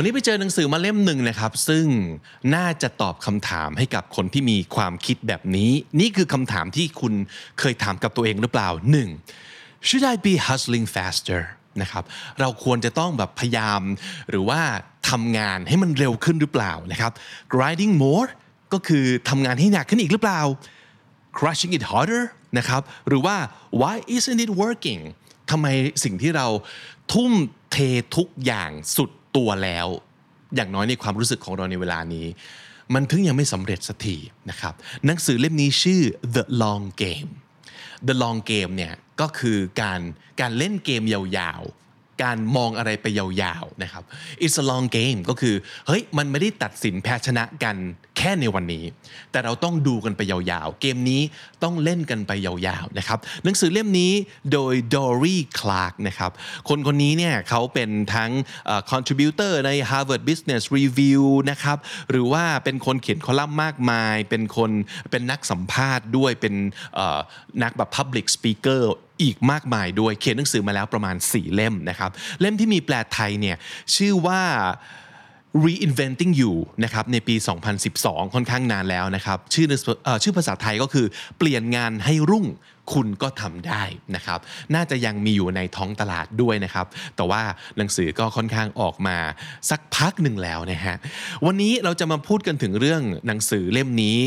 วันนี้ไปเจอหนังสือมาเล่มหนึ่งนะครับ ซึ่งน่าจะตอบคำถามให้กับคนที่มีความคิดแบบนี้ นี่คือคำถามที่คุณเคยถามกับตัวเองหรือเปล่า 1. Should I be hustling faster นะครับเราควรจะต้องแบบพยายาม หรือว่าทำงานให้มันเร็วขึ้นหรือเปล่านะครับ grinding more ก็คือทำงานให้หนักขึ้นอีกหรือเปล่า crushing it harder นะครับหรือว่า why isn't it working ทำไมสิ่งที่เราทุ่มเททุกอย่างสุด ตัวแล้ว อย่างน้อยในความรู้สึกของเราในเวลานี้ มันถึงยังไม่สำเร็จสักทีนะครับหนังสือเล่มนี้ชื่อ The Long Game The Long Game เนี่ยก็คือการการเล่นเกมยาวๆ การมองอะไรไปยาวๆนะครับ It's a long game ก็คือเฮ้ยมันไม่ได้ตัดสินแพ้ชนะกันแค่ในวันนี้ แต่เราต้องดูกันไปยาวๆ เกมนี้ต้องเล่นกันไปยาวๆนะครับหนังสือเล่มนี้โดย Dory Clark นะครับคนคนนี้เนี่ยเขาเป็นทั้ง contributor ใน Harvard Business Review นะครับหรือว่าเป็นคนเขียนคอลัมน์มากมาย เป็นคนเป็นนักสัมภาษณ์ด้วยเป็นนักแบบ public speaker อีกมากมายด้วยเขียนหนังสือมาแล้วประมาณ 4 เล่มนะครับ เล่มที่มีแปลไทยเนี่ยชื่อว่า reinventing you นะครับในปี 2012 ค่อนข้างนานแล้วนะครับชื่อชื่อภาษาไทยก็คือเปลี่ยนงานให้รุ่งคุณก็ทำได้นะครับ น่าจะยังมีอยู่ในท้องตลาดด้วยนะครับ แต่ว่าหนังสือก็ค่อนข้างออกมาสักพักหนึ่งแล้วนะฮะ วันนี้เราจะมาพูดกันถึงเรื่องหนังสือเล่มนี้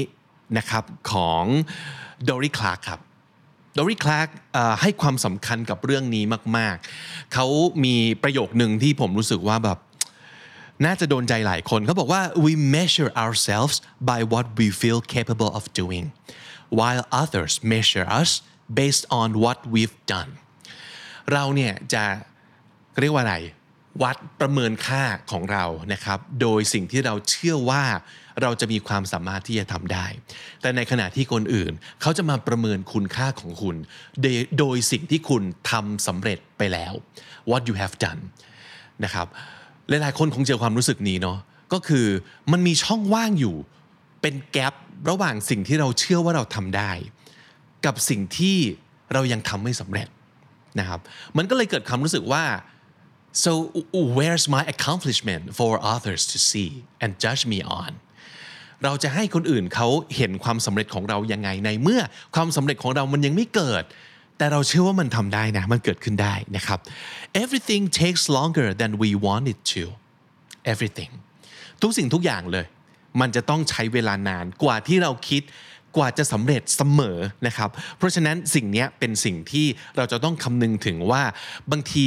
นะครับของ Dory Clark ครับ ดอริคลาร์กให้ความสำคัญกับเรื่องนี้มาก ๆ เขามีประโยคหนึ่งที่ผมรู้สึกว่าแบบน่าจะโดนใจหลายคนเขาบอกว่า we measure ourselves by what we feel capable of doing while others measure us based on what we've done เราเนี่ยจะเรียกว่าอะไร วัดประเมินค่าของเรานะครับ โดยสิ่งที่เราเชื่อว่า เราจะมีความสามารถที่จะทำได้ แต่ในขณะที่คนอื่น เขาจะมาประเมินคุณค่าของคุณ โดยสิ่งที่คุณทำสำเร็จไปแล้ว what you have done นะครับหลายๆคนคงเจอความรู้สึกนี้เนาะก็คือมันมีช่องว่างอยู่เป็นแกลบระหว่างสิ่งที่เราเชื่อว่าเราทำได้ กับสิ่งที่เรายังทำไม่สำเร็จนะครับมันก็เลยเกิดความรู้สึกว่า so where's my accomplishment for others to see and judge me on เราจะให้คนอื่นเขาเห็นความสำเร็จของเรายังไงในเมื่อความสำเร็จของเรามันยังไม่เกิด แต่เราเชื่อว่ามันทำได้นะ มันเกิดขึ้นได้นะครับ everything takes longer than we want it to everything ทุกสิ่งทุกอย่างเลย มันจะต้องใช้เวลานานกว่าที่เราคิดกว่าจะสำเร็จเสมอนะครับ เพราะฉะนั้นสิ่งนี้เป็นสิ่งที่เราจะต้องคำนึงถึงว่าบางที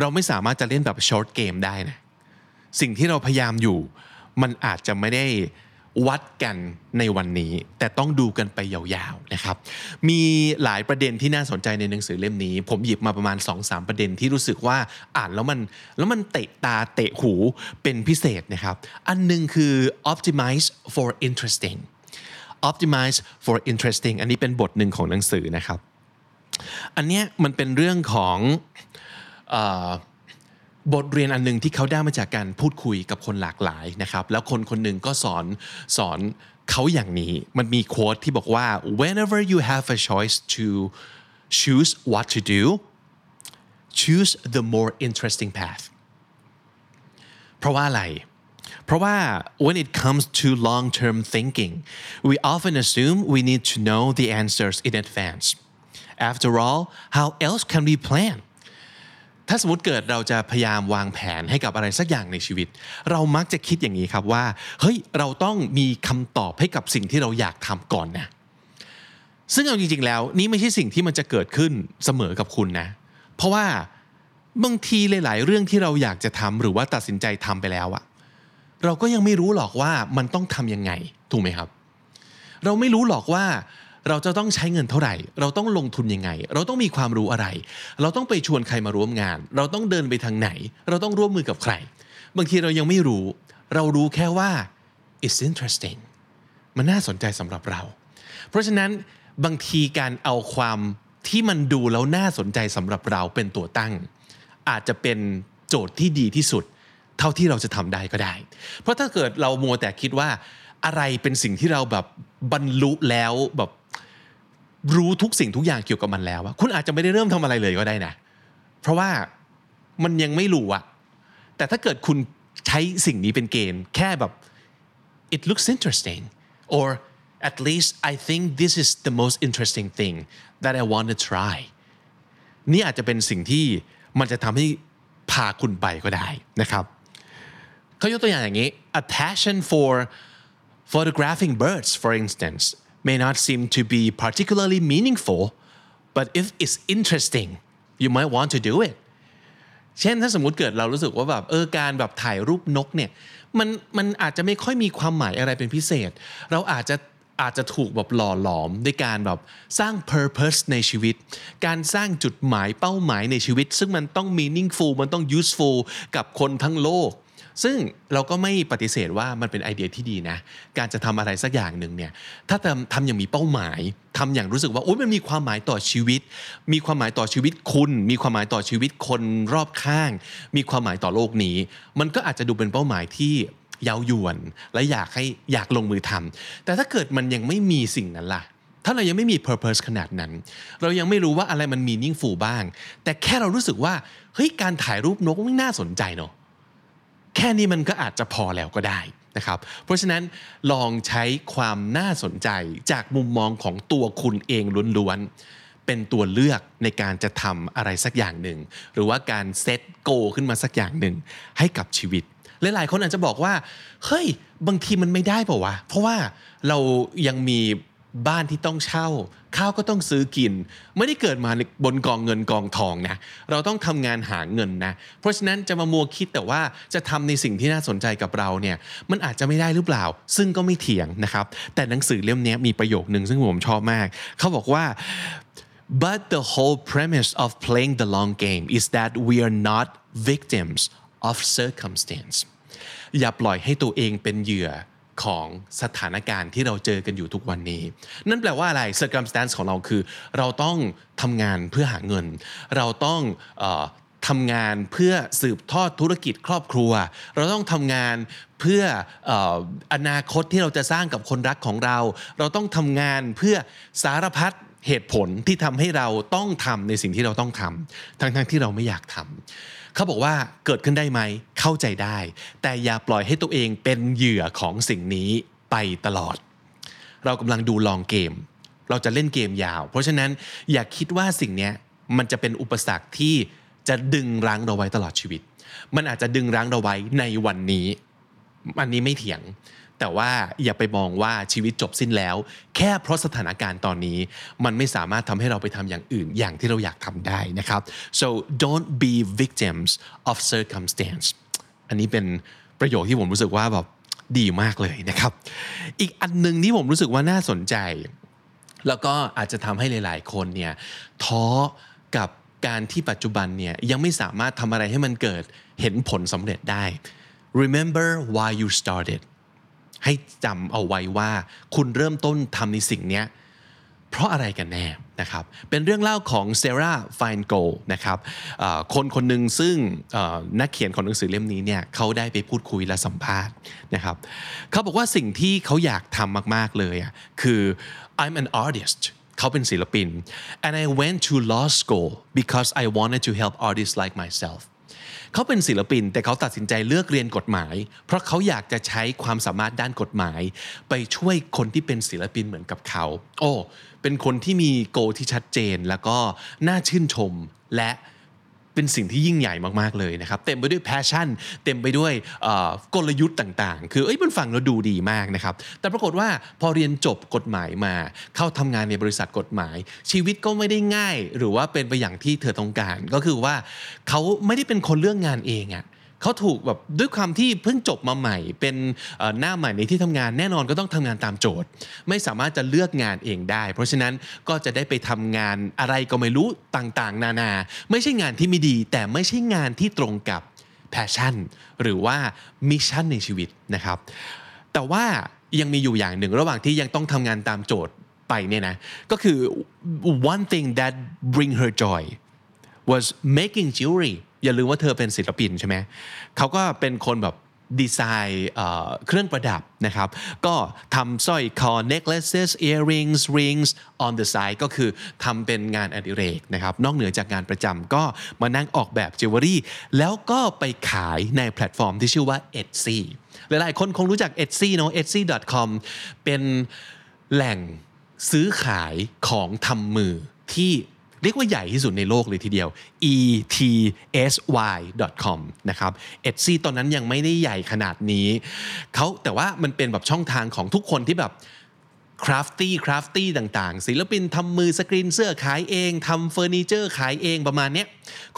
เราไม่สามารถจะเล่นแบบ short game ได้นะสิ่งที่เราพยายามอยู่ มันอาจจะไม่ได้ วัดกันในวันนี้ แต่ต้องดูกันไปยาวๆนะครับ มีหลายประเด็นที่น่าสนใจในหนังสือเล่มนี้ ผมหยิบมาประมาณ 2-3 ประเด็นที่รู้สึกว่าอ่านแล้วมันแล้วมันเตะตาเตะหูเป็นพิเศษนะครับ อันหนึงคือ optimize for interesting optimize for interesting อันนี้เป็นบทหนึ่งของหนังสือนะครับ อันเนี้ยมันเป็นเรื่องของ บทเรียนอันหนึ่งที่เขาได้มาจากการพูดคุยกับคนหลากหลายนะครับแล้วคนคนหนึ่งก็สอนสอนเขาอย่างนี้มันมีโค้ดที่บอกว่า whenever you have a choice to choose what to do choose the more interesting path เพราะว่าอะไร เพราะว่า when it comes to long term thinking we often assume we need to know the answers in advance after all how else can we plan ถ้าสมมติเกิดเราจะพยายามวางแผนให้กับอะไรสักอย่างในชีวิต เรามักจะคิดอย่างนี้ครับว่าเฮ้ยเราต้องมีคำตอบให้กับสิ่งที่เราอยากทำก่อนนะซึ่งเอาจริงๆแล้ว นี่ไม่ใช่สิ่งที่มันจะเกิดขึ้นเสมอกับคุณนะ เพราะว่าบางทีหลาย ๆ เรื่องที่เราอยากจะทำหรือว่าตัดสินใจทำไปแล้วอะเราก็ยังไม่รู้หรอกว่ามันต้องทำยังไงถูกไหมครับ เราไม่รู้หรอกว่า เราจะต้องใช้เงินเท่าไหร่ เราต้องลงทุนยังไง เราต้องมีความรู้อะไร เราต้องไปชวนใครมาร่วมงาน เราต้องเดินไปทางไหน เราต้องร่วมมือกับใคร บางทีเรายังไม่รู้ เรารู้แค่ว่า it's interesting มันน่าสนใจสำหรับเรา เพราะฉะนั้นบางทีการเอาความที่มันดูแล้วน่าสนใจสำหรับเราเป็นตัวตั้ง อาจจะเป็นโจทย์ที่ดีที่สุด เท่าที่เราจะทำได้ก็ได้ เพราะถ้าเกิดเรามัวแต่คิดว่า อะไรเป็นสิ่งที่เราแบบบรรลุแล้วแบบรู้ทุกสิ่งทุกอย่างเกี่ยวกับมันแล้วอะคุณอาจจะไม่ได้เริ่มทำอะไรเลยก็ได้นะ เพราะว่ามันยังไม่รู้อะแต่ถ้าเกิดคุณใช้สิ่งนี้เป็นเกณฑ์แค่แบบ it looks interesting or at least I think this is the most interesting thing that I want to try นี่อาจจะเป็นสิ่งที่มันจะทำให้พาคุณไปก็ได้นะครับเขายกตัวอย่างอย่างนี้ a passion for photographing birds for instance may not seem to be particularly meaningful but if it's interesting you might want to do it เช่นถ้าสมมติเกิดเรารู้สึกว่าแบบเออการแบบถ่ายรูปนกเนี่ยมันมันอาจจะไม่ค่อยมีความหมายอะไรเป็นพิเศษ เราอาจจะอาจจะถูกแบบหล่อหลอมด้วยการแบบสร้าง purpose ในชีวิต การสร้างจุดหมายเป้าหมายในชีวิต ซึ่งมันต้อง meaningful มันต้อง useful กับคนทั้งโลก ซึ่งเราก็ไม่ปฏิเสธว่ามันเป็นไอเดียที่ดีนะ การจะทำอะไรสักอย่างหนึ่งเนี่ย ถ้าทำทำอย่างมีเป้าหมายทำอย่างรู้สึกว่าโอ้ยมันมีความหมายต่อชีวิต มีความหมายต่อชีวิตคุณ มีความหมายต่อชีวิตคนรอบข้าง มีความหมายต่อโลกนี้ มันก็อาจจะดูเป็นเป้าหมายที่เย้ายวน และอยากให้อยากลงมือทำแต่ถ้าเกิดมันยังไม่มีสิ่งนั้นล่ะถ้าเรายังไม่มี purpose ขนาดนั้น เรายังไม่รู้ว่าอะไรมัน meaningful บ้าง แต่แค่เรารู้สึกว่า เฮ้ย การถ่ายรูปนกมันน่าสนใจเนาะ แค่นี้มันก็อาจจะพอแล้วก็ได้นะครับ เพราะฉะนั้นลองใช้ความน่าสนใจจากมุมมองของตัวคุณเองล้วนๆ เป็นตัวเลือกในการจะทำอะไรสักอย่างหนึ่ง หรือว่าการเซตโกขึ้นมาสักอย่างหนึ่งให้กับชีวิตหลายๆคนอาจจะบอกว่า เฮ้ย บางทีมันไม่ได้เปล่าวะ เพราะว่าเรายังมี บ้านที่ต้องเช่า ข้าวก็ต้องซื้อกิน ไม่ได้เกิดมาบนกองเงินกองทองนะเราต้องทำงานหาเงินนะ เพราะฉะนั้นจะมามัวคิดแต่ว่าจะทำในสิ่งที่น่าสนใจกับเราเนี่ยมันอาจจะไม่ได้หรือเปล่า ซึ่งก็ไม่เถียงนะครับ แต่หนังสือเล่มนี้มีประโยคนึงซึ่งผมชอบมาก เขาบอกว่า but the whole premise of playing the long game is that we are not victims of circumstance อย่าปล่อยให้ตัวเองเป็นเหยื่อ ของสถานการณ์ที่เราเจอกันอยู่ทุกวันนี้ นั่นแปลว่าอะไร circumstance ของเราคือ เราต้องทำงานเพื่อหาเงิน เราต้องออทำงานเพื่อสืบทอดธุรกิจครอบครัว เราต้องทำงานเพื่ออออนาคตที่เราจะสร้างกับคนรักของเรา เราต้องทำงานเพื่อสารพัดเหตุผลที่ทำให้เราต้องทำในสิ่งที่เราต้องทำทั้งๆทที่เราไม่อยากทำ เขาบอกว่าเกิดขึ้นได้ไหมเข้าใจได้ แต่อย่าปล่อยให้ตัวเองเป็นเหยื่อของสิ่งนี้ไปตลอด เรากำลังดูลองเกม เราจะเล่นเกมยาว เพราะฉะนั้นอย่าคิดว่าสิ่งนี้มันจะเป็นอุปสรรคที่จะดึงรั้งเราไว้ตลอดชีวิต มันอาจจะดึงรั้งเราไว้ในวันนี้ อันนี้ไม่เถียง แต่ว่าอย่าไปมองว่าชีวิตจบสิ้นแล้ว แค่เพราะสถานการณ์ตอนนี้ มันไม่สามารถทำให้เราไปทำอย่างอื่นอย่างที่เราอยากทำได้นะครับ so don't be victims of circumstance อันนี้เป็นประโยคที่ผมรู้สึกว่าแบบดีมากเลยนะครับ อีกอันหนึ่งที่ผมรู้สึกว่าน่าสนใจ แล้วก็อาจจะทำให้หลาย ๆ คนเนี่ยท้อกับการที่ปัจจุบันเนี่ยยังไม่สามารถทำอะไรให้มันเกิดเห็นผลสำเร็จได้ remember why you started ให้จำเอาไว้ว่า คุณเริ่มต้นทำในสิ่งนี้เพราะอะไรกันแน่นะครับ เป็นเรื่องเล่าของเซราไฟน์โกนะครับคนคนหนึ่งซึ่งนักเขียนของหนังสือเล่มนี้เนี่ยเขาได้ไปพูดคุยและสัมภาษณ์นะครับเขาบอกว่าสิ่งที่เขาอยากทำมาก ๆ เลยคือ I'm an artist เขาเป็นศิลปิน and I went to law school because I wanted to help artists like myself เขาเป็นศิลปินแต่เขาตัดสินใจเลือกเรียนกฎหมาย เพราะเขาอยากจะใช้ความสามารถด้านกฎหมาย ไปช่วยคนที่เป็นศิลปินเหมือนกับเขา โอ้ เป็นคนที่มี goal ที่ชัดเจนแล้วก็น่าชื่นชมและ เป็นสิ่งที่ยิ่งใหญ่มากๆเลยนะครับเต็มไปด้วย passion เต็มไปด้วยกลยุทธ์ต่างๆ คือเอ้ยมันฟังแล้วดูดีมากนะครับแต่ปรากฏว่าพอเรียนจบกฎหมายมา เข้าทำงานในบริษัทกฎหมาย ชีวิตก็ไม่ได้ง่าย หรือว่าเป็นไปอย่างที่เธอต้องการ ก็คือว่าเขาไม่ได้เป็นคนเลือกงานเองอะ เขาถูกแบบด้วยความที่เพิ่งจบมาใหม่ เป็นหน้าใหม่ในที่ทำงานแน่นอนก็ต้องทำงานตามโจทย์ ไม่สามารถจะเลือกงานเองได้ เพราะฉะนั้นก็จะได้ไปทำงานอะไรก็ไม่รู้ต่างๆ นานา ไม่ใช่งานที่ไม่ดี แต่ไม่ใช่งานที่ตรงกับ passion หรือว่า mission ในชีวิตนะครับ แต่ว่ายังมีอยู่อย่างหนึ่งระหว่างที่ยังต้องทำงานตามโจทย์ไปเนี่ยนะก็คือ one thing that bring her joy was making jewelry อย่าลืมว่าเธอเป็นศิลปินใช่ไหมเขาก็เป็นคนแบบดีไซน์เครื่องประดับนะครับ ก็ทำสร้อยคอ necklaces earrings rings on the side ก็คือทำเป็นงานอดิเรกนะครับ นอกเหนือจากงานประจำก็มานั่งออกแบบจิวเวลรี่ แล้วก็ไปขายในแพลตฟอร์มที่ชื่อว่า Etsy หลายๆ คนคงรู้จัก Etsy เนาะ etsy.com เป็นแหล่งซื้อขายของทำมือที่ เรียกว่าใหญ่ที่สุดในโลกเลยทีเดียว e t s y com นะครับ Etsy ตอนนั้นยังไม่ได้ใหญ่ขนาดนี้เขาแต่ว่ามันเป็นแบบช่องทางของทุกคนที่แบบ crafty crafty ต่างๆ ศิลปินทำมือสกรีนเสื้อขายเองทำเฟอร์นิเจอร์ขายเองประมาณเนี้ย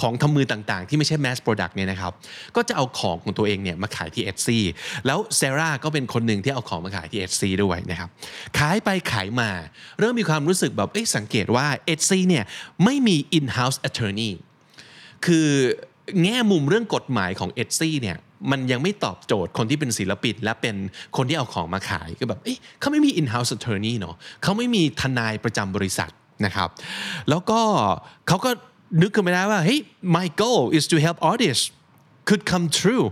ของทำมือต่างๆ ที่ไม่ใช่ mass product เนี่ยนะครับก็จะเอาของของตัวเองเนี่ยมาขายที่ Etsy แล้วเซราก็เป็นคนหนึ่งที่เอาของมาขายที่ Etsy ด้วยนะครับขายไปขายมา เริ่มมีความรู้สึกแบบเอ๊ะสังเกตว่า Etsy เนี่ยไม่มี in-house attorney คือ แง่มุมเรื่องกฎหมายของ Etsy เนี่ยมันยังไม่ตอบโจทย์คนที่เป็นศิลปิน และเป็นคนที่เอาของมาขายก็แบบเอ๊ะเขาไม่มี in-house attorney เนาะเขาไม่มีทนายประจำบริษัทนะครับ แล้วก็เขาก็นึกขึ้นมาได้ว่าเฮ้ย my goal is to help artists could come true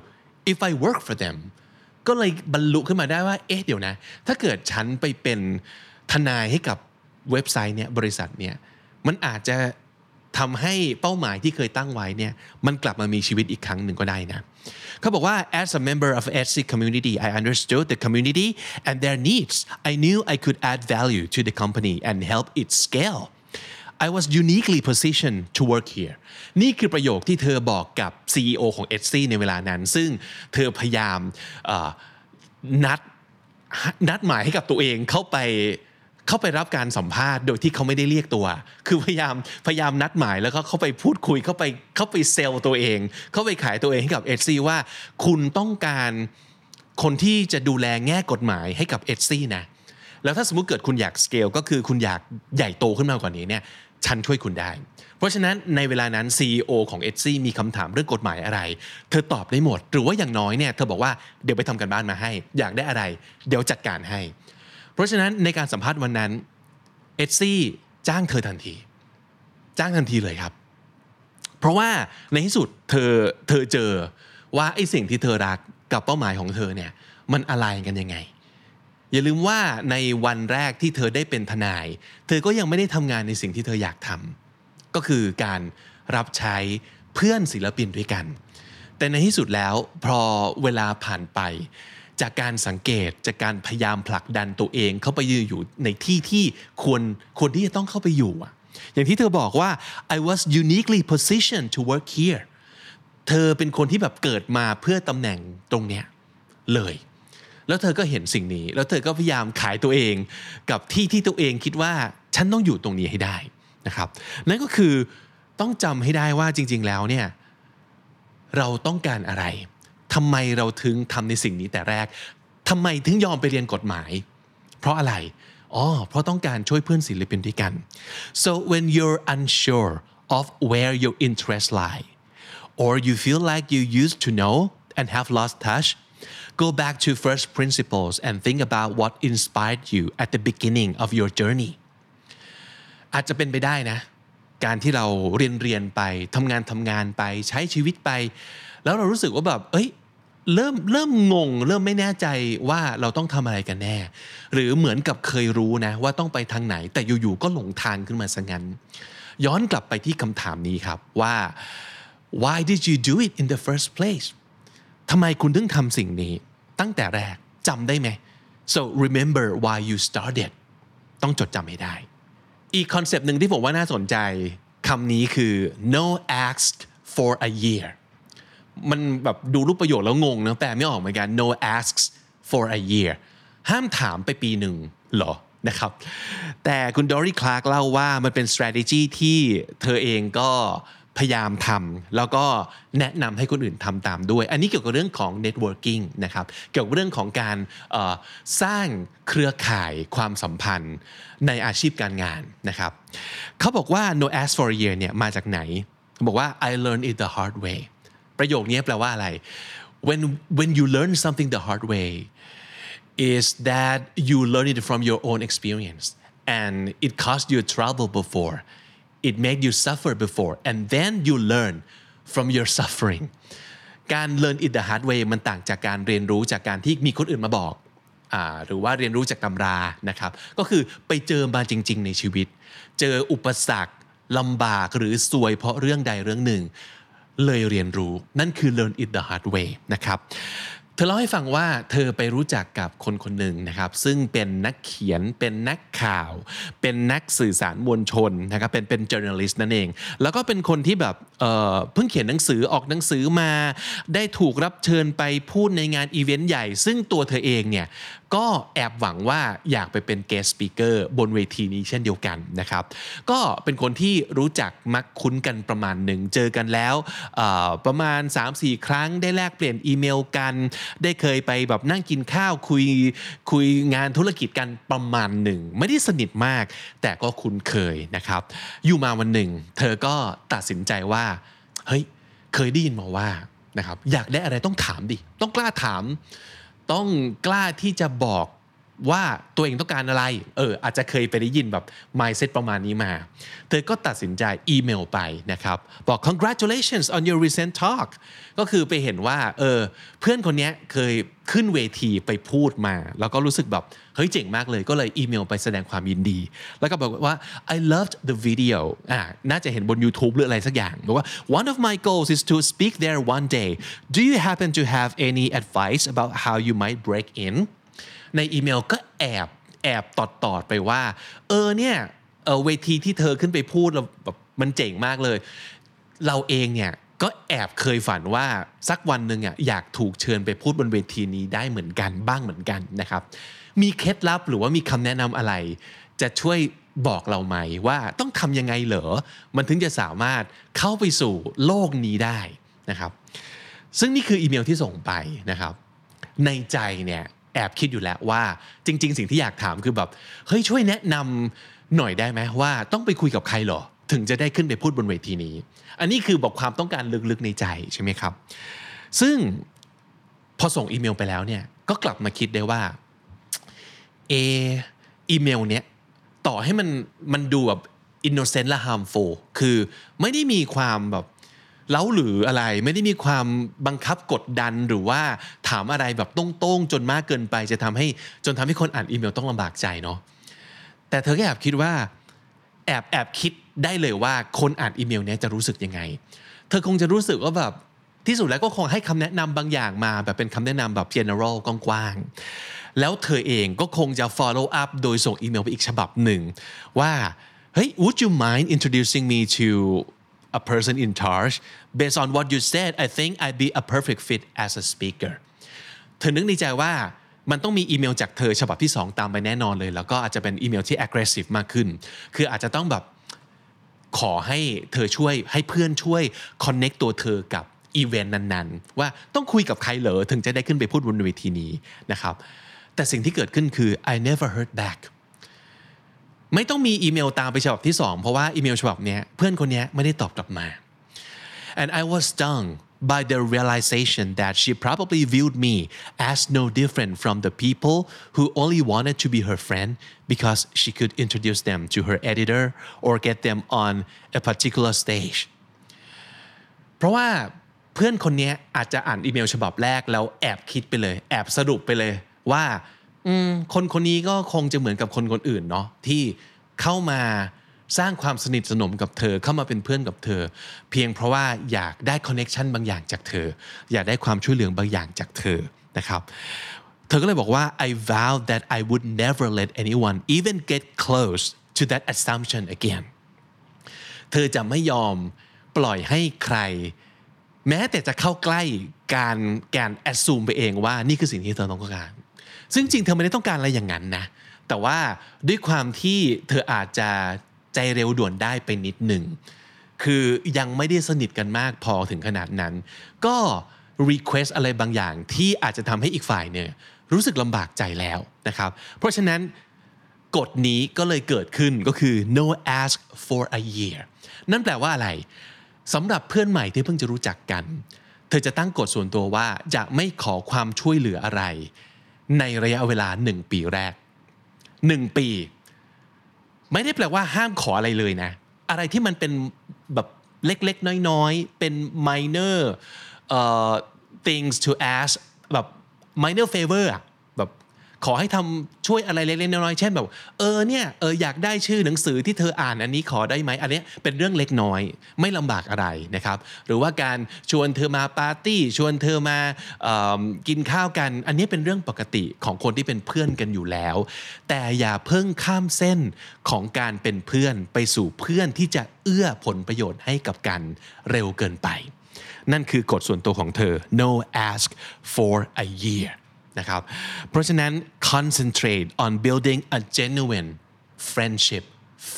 if I work for them ก็เลยบรรลุขึ้นมาได้ว่า เอ๊ะเดี๋ยวนะ ถ้าเกิดฉันไปเป็นทนายให้กับเว็บไซต์เนี่ยบริษัทเนี่ยมันอาจจะ ทำให้เป้าหมายที่เคยตั้งไว้เนี่ยมันกลับมามีชีวิตอีกครั้งหนึ่งก็ได้นะเขาบอกว่า as a member of Etsy community I understood the community and their needs I knew I could add value to the company and help it scale I was uniquely positioned to work here นี่คือประโยคที่เธอบอกกับ CEO ของ Etsy ในเวลานั้น ซึ่งเธอพยายามนัดนัดหมายให้กับตัวเองเข้าไป เข้าไปรับการสัมภาษณ์โดยที่เขาไม่ได้เรียกตัว คือพยายามพยายามนัดหมายแล้วก็เข้าไปพูดคุยเข้าไปเข้าไปเซลล์ตัวเอง เข้าไปขายตัวเองให้กับ Etsy ว่า คุณต้องการคนที่จะดูแลแง่กฎหมายให้กับ Etsy นะแล้วถ้าสมมุติเกิดคุณอยากสเกลก็คือคุณอยากใหญ่โตขึ้นมากว่านี้เนี่ยฉันช่วยคุณได้ เพราะฉะนั้นในเวลานั้น CEO ของ Etsy มีคำถามเรื่องกฎหมายอะไร เธอตอบได้หมด หรือว่าอย่างน้อยเนี่ยเธอบอกว่าเดี๋ยวไปทำกันบ้านมาให้ อยากได้อะไร เดี๋ยวจัดการให้ เพราะฉะนั้นในการสัมภาษณ์วันนั้น Etsy จ้างเธอทันที จ้างทันทีเลยครับ เพราะว่าในที่สุดเธอเธอเจอว่าไอ้สิ่งที่เธอรักกับเป้าหมายของเธอเนี่ยมันอะไรกันยังไง อย่าลืมว่าในวันแรกที่เธอได้เป็นทนาย เธอก็ยังไม่ได้ทำงานในสิ่งที่เธออยากทำก็คือการรับใช้เพื่อนศิลปินด้วยกัน แต่ในที่สุดแล้วพอเวลาผ่านไป จากการสังเกตจากการพยายามผลักดันตัวเองเข้าไปยืนอยู่ในที่ที่ควรควรที่จะต้องเข้าไปอยู่อะอย่างที่เธอบอกว่า I was uniquely positioned to work here เธอเป็นคนที่แบบเกิดมาเพื่อตำแหน่งตรงเนี้ยเลย แล้วเธอก็เห็นสิ่งนี้ แล้วเธอก็พยายามขายตัวเองกับที่ที่ตัวเองคิดว่าฉันต้องอยู่ตรงนี้ให้ได้นะครับ นั่นก็คือต้องจำให้ได้ว่าจริง ๆ แล้วเนี่ยเราต้องการอะไร ทำไมเราถึงทำในสิ่งนี้แต่แรกทำไมถึงยอมไปเรียนกฎหมาย เพราะอะไรอ๋อเพราะต้องการช่วยเพื่อนศิลปินด้วยกัน so when you're unsure of where your interests lie or you feel like you used to know and have lost touch go back to first principles and think about what inspired you at the beginning of your journey อาจจะเป็นไปได้นะ การที่เราเรียนเรียนไปทำงานทำงานไปใช้ชีวิตไป แล้วเรารู้สึกว่าแบบ เอ้ย เริ่มเริ่มงง เริ่มไม่แน่ใจว่าเราต้องทำอะไรกันแน่ หรือเหมือนกับเคยรู้นะ ว่าต้องไปทางไหน แต่อยู่ๆก็หลงทางขึ้นมาซะงั้น ย้อนกลับไปที่คำถามนี้ครับว่า why did you do it in the first place ทำไมคุณถึงทำสิ่งนี้ ตั้งแต่แรกจำได้ไหม so remember why you started ต้องจดจำให้ได้ อีกคอนเซปต์หนึ่งที่ผมว่าน่าสนใจคำนี้คือ no asked for a year มันแบบดูรูปประโยคแล้วงงนะแปลไม่ออกเหมือนกัน no asks for a year ห้ามถามไปปีหนึ่งเหรอนะครับ แต่คุณดอรี่คลาร์กเล่าว่ามันเป็น strategy ที่เธอเองก็พยายามทำแล้วก็แนะนำให้คนอื่นทำตามด้วย อันนี้เกี่ยวกับเรื่องของ networking นะครับ เกี่ยวกับเรื่องของการสร้างเครือข่ายความสัมพันธ์ในอาชีพการงานนะครับเขาบอกว่า no ask for a year เนี่ยมาจากไหน บอกว่า I learned it the hard way ประโยคนี้แปลว่าอะไร when when you learn something the hard way is that you learn it from your own experience and it caused you trouble before it made you suffer before and then you learn from your suffering การ learn it the hard way มันต่างจากการเรียนรู้จากการที่มีคนอื่นมาบอกหรือว่าเรียนรู้จากตำรานะครับ ก็คือไปเจอมาจริง ๆ ในชีวิต เจออุปสรรคลำบากหรือซวยเพราะเรื่องใดเรื่องหนึ่ง เลยเรียนรู้ นั่นคือ learn it the hard way นะครับเธอเล่าให้ฟังว่าเธอไปรู้จักกับคนคนหนึ่งนะครับ ซึ่งเป็นนักเขียนเป็นนักข่าว เป็นนักสื่อสารมวลชนนะครับเป็นเป็น journalist นั่นเอง แล้วก็เป็นคนที่แบบเเพิ่งเขียนหนังสือออกหนังสือมา ได้ถูกรับเชิญไปพูดในงานอีเวนต์ใหญ่ ซึ่งตัวเธอเองเนี่ยก็แอบหวังว่าอยากไปเป็น guest speaker บนเวทีนี้เช่นเดียวกันนะครับ ก็เป็นคนที่รู้จักมักคุ้นกันประมาณหนึ่ง เจอกันแล้วประมาณ 3-4 ครั้งได้แลกเปลี่ยนอีเมลกัน ได้เคยไปแบบนั่งกินข้าวคุยคุยงานธุรกิจกันประมาณหนึ่ง ไม่ได้สนิทมาก แต่ก็คุ้นเคยนะครับ อยู่มาวันหนึ่ง เธอก็ตัดสินใจว่าเฮ้ยเคยได้ยินมาว่านะครับอยากได้อะไรต้องถามดิ ต้องกล้าถาม ต้องกล้าที่จะบอก ว่าตัวเองต้องการอะไร เอออาจจะเคยไปได้ยินแบบ mindset ประมาณนี้มา เธอก็ตัดสินใจอีเมลไปนะครับ บอก congratulations on your recent talk ก็คือไปเห็นว่า เออ เพื่อนคนนี้เคยขึ้นเวทีไปพูดมา แล้วก็รู้สึกแบบ เฮ้ยเจ๋งมากเลย ก็เลยอีเมลไปแสดงความยินดี แล้วก็บอกว่า I loved the video อ่าน่าจะเห็นบน YouTube หรืออะไรสักอย่าง บอกว่า one of my goals is to speak there one day do you happen to have any advice about how you might break in ในอีเมลก็แอบแอบตอดตอดไปว่า เออเนี่ยเออเวทีที่เธอขึ้นไปพูดเราแบบมันเจ๋งมากเลย เราเองเนี่ยก็แอบเคยฝันว่าสักวันหนึ่งอะอยากถูกเชิญไปพูดบนเวทีนี้ได้เหมือนกันบ้างเหมือนกันนะครับ มีเคล็ดลับหรือว่ามีคำแนะนำอะไร จะช่วยบอกเราไหมว่าต้องทำยังไงเหรอ มันถึงจะสามารถเข้าไปสู่โลกนี้ได้นะครับ ซึ่งนี่คืออีเมลที่ส่งไปนะครับ ในใจเนี่ย แอบคิดอยู่แล้วว่าจริง ๆ สิ่งที่อยากถามคือแบบเฮ้ยช่วยแนะนำหน่อยได้ไหมว่าต้องไปคุยกับใครหรอ ถึงจะได้ขึ้นไปพูดบนเวทีนี้ อันนี้คือบอกความต้องการลึกๆในใจใช่ไหมครับ ซึ่งพอส่งอีเมลไปแล้วเนี่ยก็กลับมาคิดได้ว่าเออีเมลเนี้ยต่อให้มันมันดูแบบ innocent และ harmful คือไม่ได้มีความแบบ เล้าหรืออะไรไม่ได้มีความบังคับกดดันหรือว่าถามอะไรแบบตรงๆจนมากเกินไป จะทำให้จนทำให้คนอ่านอีเมลต้องลำบากใจเนาะแต่เธอก็แอบคิดว่าแอบแอบคิดได้เลยว่าคนอ่านอีเมลนี้จะรู้สึกยังไง เธอคงจะรู้สึกว่าแบบที่สุดแล้วก็คงให้คำแนะนำบางอย่างมาแบบเป็นคำแนะนำแบบ general กว้างๆแล้วเธอเองก็คงจะ follow up โดยส่งอีเมลไปอีกฉบับหนึ่งว่าเฮ้ย would you mind introducing me to a person in charge based on what you said I think I'd be a perfect fit as a speaker เธอนึกในใจว่ามันต้องมีอีเมลจากเธอฉบับที่ 2 ตามไปแน่นอนเลย แล้วก็อาจจะเป็นอีเมลที่ aggressive มากขึ้น คืออาจจะต้องแบบขอให้เธอช่วยให้เพื่อนช่วย connect ตัวเธอกับอีเวนต์นั้นๆ ว่าต้องคุยกับใครเหรอถึงจะได้ขึ้นไปพูดบนเวทีนี้นะครับแต่สิ่งที่เกิดขึ้นคือ I never heard back ไม่ต้องมีอีเมลตามไปฉบับที่ 2 เพราะว่าอีเมลฉบับนี้เพื่อนคนนี้ไม่ได้ตอบกลับมา and I was stung by the realization that she probably viewed me as no different from the people who only wanted to be her friend because she could introduce them to her editor or get them on a particular stage เพราะว่าเพื่อนคนนี้อาจจะอ่านอีเมลฉบับแรกแล้วแอบคิดไปเลย แอบสรุปไปเลยว่า คนคนนี้ก็คงจะเหมือนกับคนคนอื่นเนาะที่เข้ามาสร้างความสนิทสนมกับเธอเข้ามาเป็นเพื่อนกับเธอ เพียงเพราะว่าอยากได้ connection บางอย่างจากเธอ อยากได้ความช่วยเหลือบางอย่างจากเธอนะครับ เธอก็เลยบอกว่า I vow that I would never let anyone even get close to that assumption again เธอจะไม่ยอมปล่อยให้ใคร แม้แต่จะเข้าใกล้การการแอดซูมไปเองว่านี่คือสิ่งที่เธอต้องการ ซึ่งจริงเธอไม่ได้ต้องการอะไรอย่างนั้นนะ แต่ว่าด้วยความที่เธออาจจะใจเร็วด่วนได้ไปนิดหนึ่ง คือยังไม่ได้สนิทกันมากพอถึงขนาดนั้น ก็ request อะไรบางอย่างที่อาจจะทำให้อีกฝ่ายเนี่ยรู้สึกลำบากใจแล้วนะครับ เพราะฉะนั้นกฎนี้ก็เลยเกิดขึ้นก็คือ no ask for a year นั่นแปลว่าอะไรสำหรับเพื่อนใหม่ที่เพิ่งจะรู้จักกัน เธอจะตั้งกฎส่วนตัวว่าจะไม่ขอความช่วยเหลืออะไร ในระยะเวลา 1 ปีแรก 1 ปี ไม่ได้แปลว่าห้ามขออะไรเลยนะ อะไรที่มันเป็นแบบเล็กๆ น้อยๆ เป็น minor uh, things to ask แบบ minor favor อะ ขอให้ทำช่วยอะไรเล็กๆน้อยๆเช่นแบบเออเนี่ยเอออยากได้ชื่อหนังสือที่เธออ่านอันนี้ขอได้ไหมอันนี้เป็นเรื่องเล็กน้อย ไม่ลำบากอะไรนะครับ หรือว่าการชวนเธอมาปาร์ตี้ ชวนเธอมาเอิ่มกินข้าวกัน อันนี้เป็นเรื่องปกติของคนที่เป็นเพื่อนกันอยู่แล้ว แต่อย่าเพิ่งข้ามเส้นของการเป็นเพื่อนไปสู่เพื่อนที่จะเอื้อผลประโยชน์ให้กับกันเร็วเกินไป นั่นคือกฎส่วนตัวของเธอ no ask for a year นะครับเพราะฉะนั้น concentrate on building a genuine friendship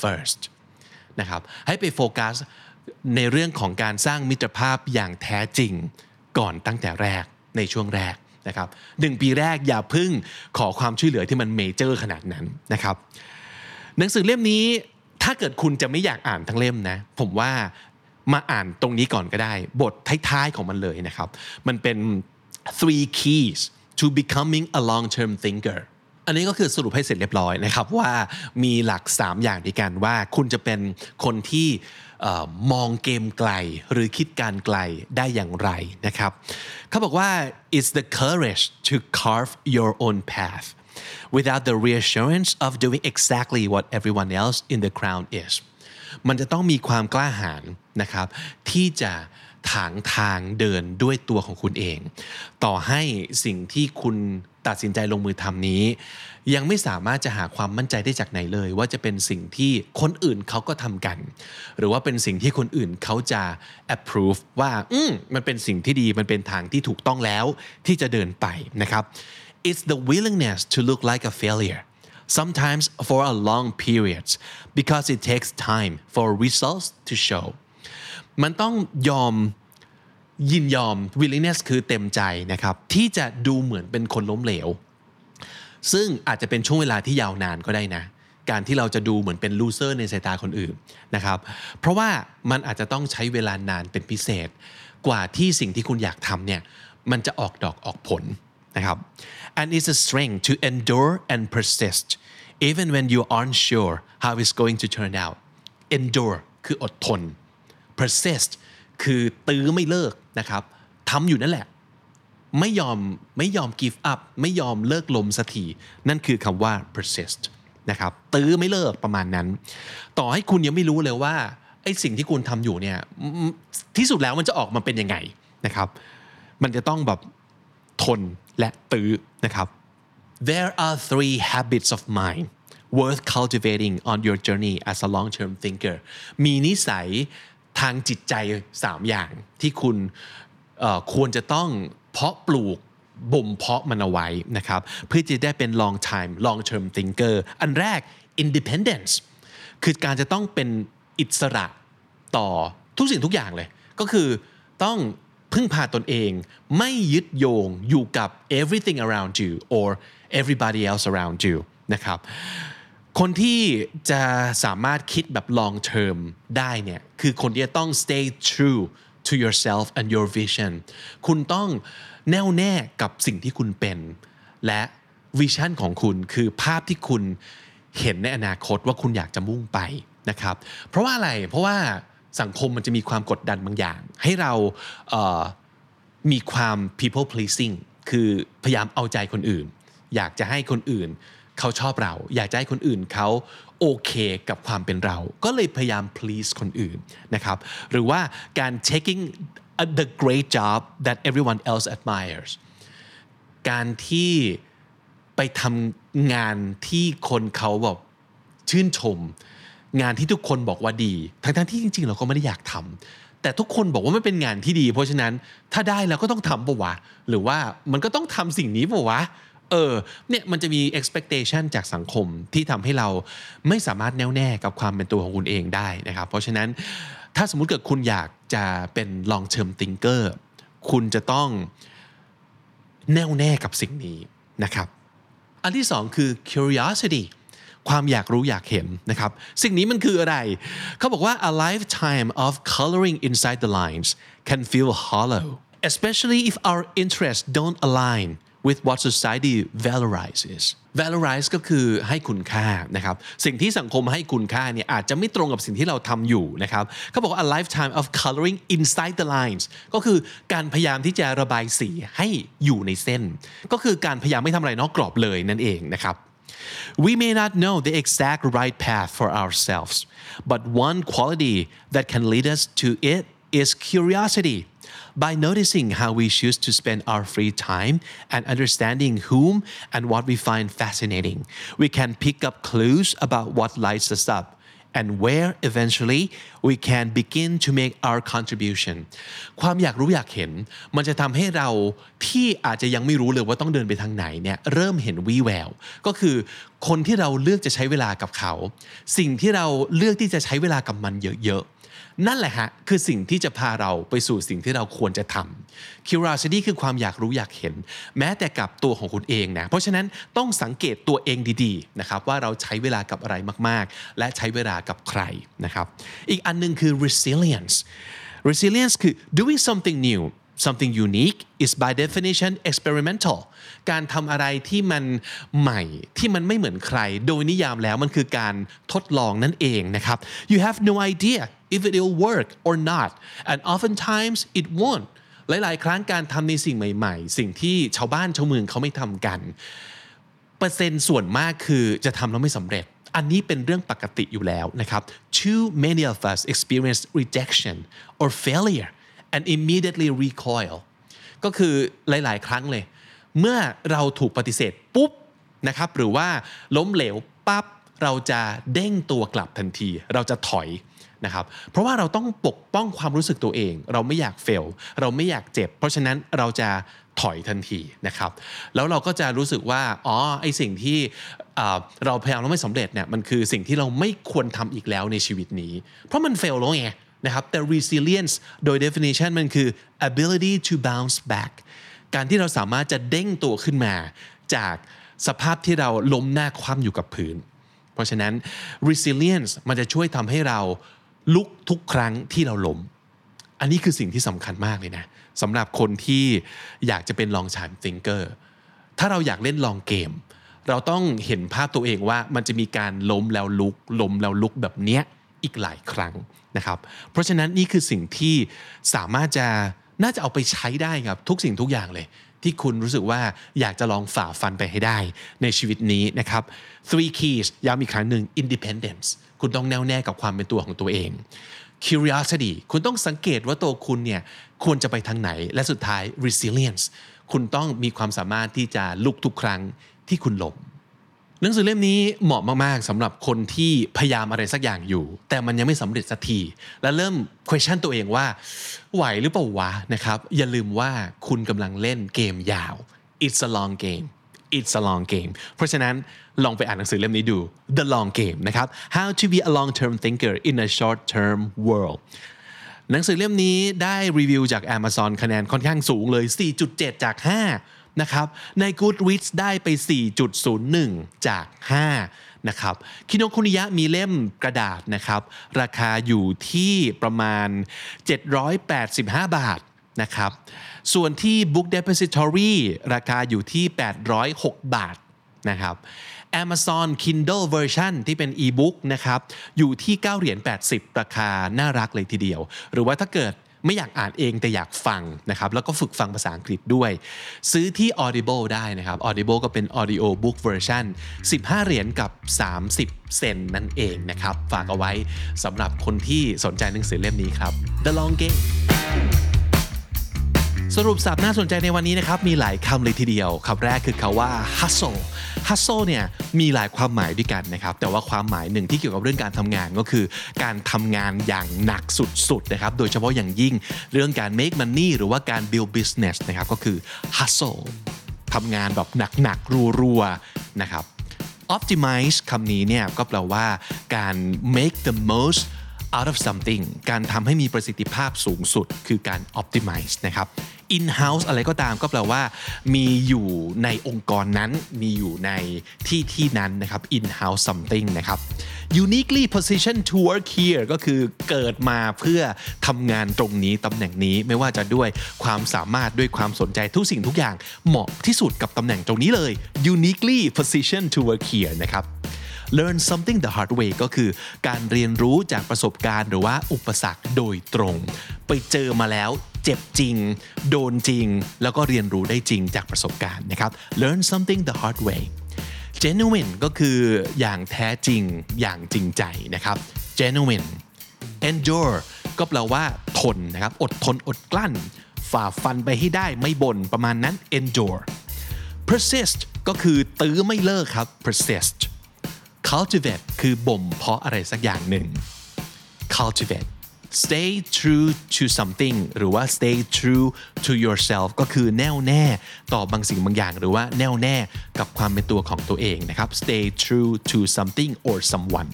first นะครับให้ไปโฟกัสในเรื่องของการสร้างมิตรภาพอย่างแท้จริงก่อนตั้งแต่แรกในช่วงแรกนะครับหนึ่งปีแรกอย่าพึ่งขอความช่วยเหลือที่มันเมเจอร์ขนาดนั้นนะครับหนังสือเล่มนี้ถ้าเกิดคุณจะไม่อยากอ่านทั้งเล่มนะผมว่ามาอ่านตรงนี้ก่อนก็ได้ บทท้ายๆของมันเลยนะครับ มันเป็น three keys to becoming a long-term thinker อันนี้ก็คือสรุปให้เสร็จเรียบร้อยนะครับว่ามีหลัก 3 อย่างด้วยกันว่าคุณจะเป็นคนที่มองเกมไกลหรือคิดการไกลได้อย่างไรนะครับเขาบอกว่า it's the courage to carve your own path without the reassurance of doing exactly what everyone else in the crowd is มันจะต้องมีความกล้าหาญนะครับที่จะ ถางทางเดินด้วยตัวของคุณเอง ต่อให้สิ่งที่คุณตัดสินใจลงมือทำนี้ ยังไม่สามารถจะหาความมั่นใจได้จากไหนเลย ว่าจะเป็นสิ่งที่คนอื่นเขาก็ทำกัน หรือว่าเป็นสิ่งที่คนอื่นเขาจะ approve ว่าอืมมันเป็นสิ่งที่ดีมันเป็นทางที่ถูกต้องแล้วที่จะเดินไปนะครับ It's the willingness to look like a failure sometimes for a long periods because it takes time for results to show มันต้องยอมยินยอม willingness คือเต็มใจนะครับ ที่จะดูเหมือนเป็นคนล้มเหลว ซึ่งอาจจะเป็นช่วงเวลาที่ยาวนานก็ได้นะ การที่เราจะดูเหมือนเป็นลูเซอร์ในสายตาคนอื่นนะครับ เพราะว่ามันอาจจะต้องใช้เวลานานเป็นพิเศษ กว่าที่สิ่งที่คุณอยากทำเนี่ยมันจะออกดอกออกผลนะครับ and it's a strength to endure and persist even when you aren't sure how it's going to turn out endure คืออดทน persist คือตื้อไม่เลิกนะครับทำอยู่นั่นแหละ ไม่ยอมไม่ยอม give up ไม่ยอมเลิกลมสักทีนั่นคือคำว่า persist นะครับตื้อไม่เลิกประมาณนั้น ต่อให้คุณยังไม่รู้เลยว่าไอ้สิ่งที่คุณทำอยู่เนี่ยที่สุดแล้วมันจะออกมาเป็นยังไงนะครับ มันจะต้องแบบทนและตื้อนะครับ There are three habits of mind worth cultivating on your journey as a long-term thinker มีนิสัย ทางจิตใจ 3 อย่างที่คุณควรจะต้องเพาะปลูกบ่มเพาะมันเอาไว้นะครับ เพื่อจะได้เป็น long time long term thinker อันแรก independence คือการจะต้องเป็นอิสระต่อทุกสิ่งทุกอย่างเลย ก็คือต้องพึ่งพาตนเอง ไม่ยึดโยงอยู่กับ everything around you or everybody else around you นะครับ คนที่จะสามารถคิดแบบ long term ได้เนี่ยคือคนที่จะต้อง stay true to yourself and your vision คุณต้องแน่วแน่กับสิ่งที่คุณเป็น และวิชั่นของคุณคือภาพที่คุณเห็นในอนาคตว่าคุณอยากจะมุ่งไปนะครับ เพราะว่าอะไร เพราะว่าสังคมมันจะมีความกดดันบางอย่าง ให้เราเมีความ people pleasing คือพยายามเอาใจคนอื่น อยากจะให้คนอื่น เขาชอบเรา อยากจะให้คนอื่นเขาโอเคกับความเป็นเรา ก็เลยพยายาม please คนอื่นนะครับหรือว่าการ taking the great job that everyone else admires การที่ไปทำงานที่คนเขาแบบชื่นชม งานที่ทุกคนบอกว่าดี ทั้งๆที่จริง ๆ เราก็ไม่ได้อยากทำแต่ทุกคนบอกว่ามันเป็นงานที่ดี เพราะฉะนั้นถ้าได้เราก็ต้องทำปะวะ หรือว่ามันก็ต้องทำสิ่งนี้ปะวะ เออเนี่ยมันจะมี expectation จากสังคมที่ทำให้เราไม่สามารถแน่วแน่กับความเป็นตัวของคุณเองได้นะครับ เพราะฉะนั้นถ้าสมมติเกิดคุณอยากจะเป็น long term thinker คุณจะต้องแน่วแน่กับสิ่งนี้นะครับ อันที่สองคือ curiosity ความอยากรู้อยากเห็นนะครับ สิ่งนี้มันคืออะไร เขาบอกว่า a lifetime of coloring inside the lines can feel hollow especially if our interests don't align with what society valorizes valorize ก็คือให้คุณค่านะครับสิ่งที่สังคมให้คุณค่าเนี่ยอาจจะไม่ตรงกับสิ่งที่เราทำอยู่นะครับเขาบอกว่า a lifetime of coloring inside the lines ก็คือการพยายามที่จะระบายสีให้อยู่ในเส้น ก็คือการพยายามไม่ทำอะไรนอกกรอบเลยนั่นเองนะครับ We may not know the exact right path for ourselves, but one quality that can lead us to it is curiosity. By noticing how we choose to spend our free time and understanding whom and what we find fascinating, we can pick up clues about what lights us up and where eventually we can begin to make our contribution ความอยากรู้อยากเห็น มันจะทำให้เราที่อาจจะยังไม่รู้เลยว่าต้องเดินไปทางไหนเนี่ยเริ่มเห็นวี่แวว ก็คือ คนที่เราเลือกจะใช้เวลากับเขา สิ่งที่เราเลือกที่จะใช้เวลากับมันเยอะๆ นั่นแหละฮะคือสิ่งที่จะพาเราไปสู่สิ่งที่เราควรจะทำ curiosity คือความอยากรู้อยากเห็น แม้แต่กับตัวของคุณเองนะเพราะฉะนั้นต้องสังเกตตัวเองดีๆนะครับว่าเราใช้เวลากับอะไรมากๆ และใช้เวลากับใครนะครับ อีกอันหนึงคือ resilience resilience คือ doing something new something unique is by definition experimental การทำอะไรที่มันใหม่ที่มันไม่เหมือนใคร โดยนิยามแล้วมันคือการทดลองนั่นเองนะครับ you have no idea if it will work or not and oftentimes it won't หลาย ๆ ครั้งการทำในสิ่งใหม่ ๆ สิ่งที่ชาวบ้านชาวเมืองเขาไม่ทำกัน เปอร์เซ็นต์ส่วนมากคือจะทำแล้วไม่สำเร็จ อันนี้เป็นเรื่องปกติอยู่แล้วนะครับ Too many of us experience rejection or failure and immediately recoil ก็คือหลาย ๆ ครั้งเลย เมื่อเราถูกปฏิเสธปุ๊บนะครับหรือว่าล้มเหลวปั๊บเราจะเด้งตัวกลับทันที เราจะถอยนะครับเพราะว่าเราต้องปกป้องความรู้สึกตัวเอง เราไม่อยากเฟลเราไม่อยากเจ็บ เพราะฉะนั้นเราจะถอยทันทีนะครับแล้วเราก็จะรู้สึกว่าอ๋อไอสิ่งที่เราพยายามแล้วไม่สำเร็จเนี่ยมันคือสิ่งที่เราไม่ควรทำอีกแล้วในชีวิตนี้ เพราะมันเฟลแล้วไง นะครับแต่ resilience โดย definition มันคือ ability to bounce back การที่เราสามารถจะเด้งตัวขึ้นมา จากสภาพที่เราล้มหน้าคว่ำอยู่กับพื้น เพราะฉะนั้น resilience มันจะช่วยทำให้เราลุกทุกครั้งที่เราล้ม อันนี้คือสิ่งที่สำคัญมากเลยนะสำหรับคนที่อยากจะเป็น long time thinker ถ้าเราอยากเล่นลองเกม เราต้องเห็นภาพตัวเองว่ามันจะมีการล้มแล้วลุกล้มแล้วลุกแบบเนี้ย อีกหลายครั้งนะครับ เพราะฉะนั้นนี่คือสิ่งที่สามารถจะน่าจะเอาไปใช้ได้ครับทุกสิ่งทุกอย่างเลย ที่คุณรู้สึกว่าอยากจะลองฝ่าฟันไปให้ได้ในชีวิตนี้นะครับ three keys ย้ำอีกครั้งหนึ่ง independence คุณต้องแน่วแน่กับความเป็นตัวของตัวเอง curiosity คุณต้องสังเกตว่าตัวคุณเนี่ยควรจะไปทางไหน และสุดท้าย resilience คุณต้องมีความสามารถที่จะลุกทุกครั้งที่คุณหล้ม หนังสือเล่มนี้เหมาะมากๆสำหรับคนที่พยายามอะไรสักอย่างอยู่ แต่มันยังไม่สำเร็จสักที และเริ่ม question ตัวเองว่า ไหวหรือเปล่าวะนะครับ อย่าลืมว่าคุณกำลังเล่นเกมยาว it's a long game it's a long game เพราะฉะนั้นลองไปอ่านหนังสือเล่มนี้ดู The Long Game นะครับ How to be a long term thinker in a short term world หนังสือเล่มนี้ได้รีวิวจาก Amazon คะแนนค่อนข้างสูงเลย 4.7 จาก 5 นะครับใน Goodreads ได้ไป 4.01 จาก 5 นะครับคิโนคุนิยะมีเล่มกระดาษนะครับ ราคาอยู่ที่ประมาณ 785 บาทนะครับ ส่วนที่ Book Depository ราคาอยู่ที่ 806 บาทนะครับ Amazon Kindle Version ที่เป็น e-book นะครับ อยู่ที่ 9 เหรียญ 80 ราคาน่ารักเลยทีเดียว หรือว่าถ้าเกิด ไม่อยากอ่านเองแต่อยากฟังนะครับแล้วก็ฝึกฟังภาษาอังกฤษด้วย ซื้อที่ Audible ได้นะครับ Audible ก็เป็น audio book version 15 เหรียญกับ 30 เซนนั่นเองนะครับ ฝากเอาไว้สำหรับคนที่สนใจหนังสือเล่มนี้ครับ The Long Game สรุปสับน่าสนใจในวันนี้นะครับ มีหลายคำเลยทีเดียวคำแรกคือคาว่า hustle hustle เนี่ยมีหลายความหมายด้วยกันนะครับ แต่ว่าความหมายหนึ่งที่เกี่ยวกับเรื่องการทำงานก็คือ การทำงานอย่างหนักสุดๆนะครับ โดยเฉพาะอย่างยิ่งเรื่องการ make money หรือว่าการ build business นะครับก็คือ hustle ทำงานแบบหนักๆรัวๆนะครับ optimize คำนี้เนี่ยก็แปลว่าการ make the most out of something การทำให้มีประสิทธิภาพสูงสุดคือการ optimize นะครับ in house อะไรก็ตามก็แปลว่า มีอยู่ในองค์กรนั้น มีอยู่ในที่ที่นั้นนะครับ in house something นะครับ uniquely positioned to work here ก็คือเกิดมาเพื่อทำงานตรงนี้ตำแหน่งนี้ไม่ว่าจะด้วยความสามารถด้วยความสนใจทุกสิ่งทุกอย่างเหมาะที่สุดกับตำแหน่งตรงนี้เลย uniquely positioned to work here นะครับ learn something the hard way ก็คือการเรียนรู้จากประสบการณ์หรือว่าอุปสรรคโดยตรง ไปเจอมาแล้วเจ็บจริง โดนจริง แล้วก็เรียนรู้ได้จริงจากประสบการณ์นะครับ learn something the hard way genuine ก็คืออย่างแท้จริงอย่างจริงใจนะครับ genuine endure ก็แปลว่าทนนะครับ อดทนอดกลั้น ฝ่าฟันไปให้ได้ไม่บน่นประมาณนั้น endure persist ก็คือตื้อไม่เลิกครับ persist cultivate คือบ่มเพาะอะไรสักอย่างหนึ่ง cultivate stay true to something หรือว่า stay true to yourself ก็คือแน่วแน่ต่อบางสิ่งบางอย่าง หรือว่าแน่วแน่กับความเป็นตัวของตัวเองนะครับ stay true to something or someone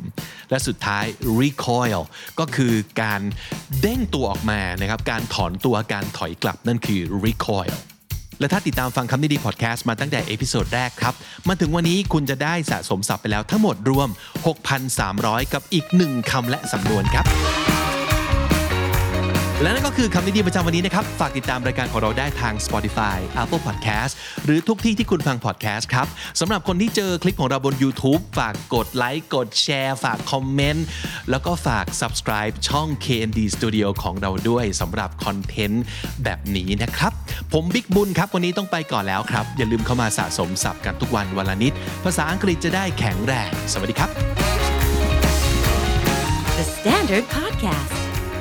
และสุดท้าย recoil ก็คือการเด้งตัวออกมานะครับ การถอนตัวการถอยกลับนั่นคือ recoil และถ้าติดตามฟังคำนี้ดีพอดแคสต์มาตั้งแต่ episode แรกครับมาถึงวันนี้คุณจะได้สะสมศัพท์ไปแล้วทั้งหมดรวม 6,300 กับอีก 1คำและสำนวนครับ และนั่นก็คือคำนิยมประจำวันนี้นะครับ ฝากติดตามรายการของเราได้ทาง Spotify Apple Podcast หรือทุกที่ที่คุณฟัง podcast ครับสำหรับคนที่เจอคลิปของเราบน YouTube ฝากกดไลค์กดแชร์ ฝากคอมเมนต์แล้วก็ฝาก subscribe ช่อง KND Studio ของเราด้วยสำหรับคอนเทนต์แบบนี้นะครับ ผมบิ๊กบุญครับ วันนี้ต้องไปก่อนแล้วครับ อย่าลืมเข้ามาสะสมศัพท์กันทุกวันวันละนิด ภาษาอังกฤษจะได้แข็งแรง สวัสดีครับ The Standard Podcast,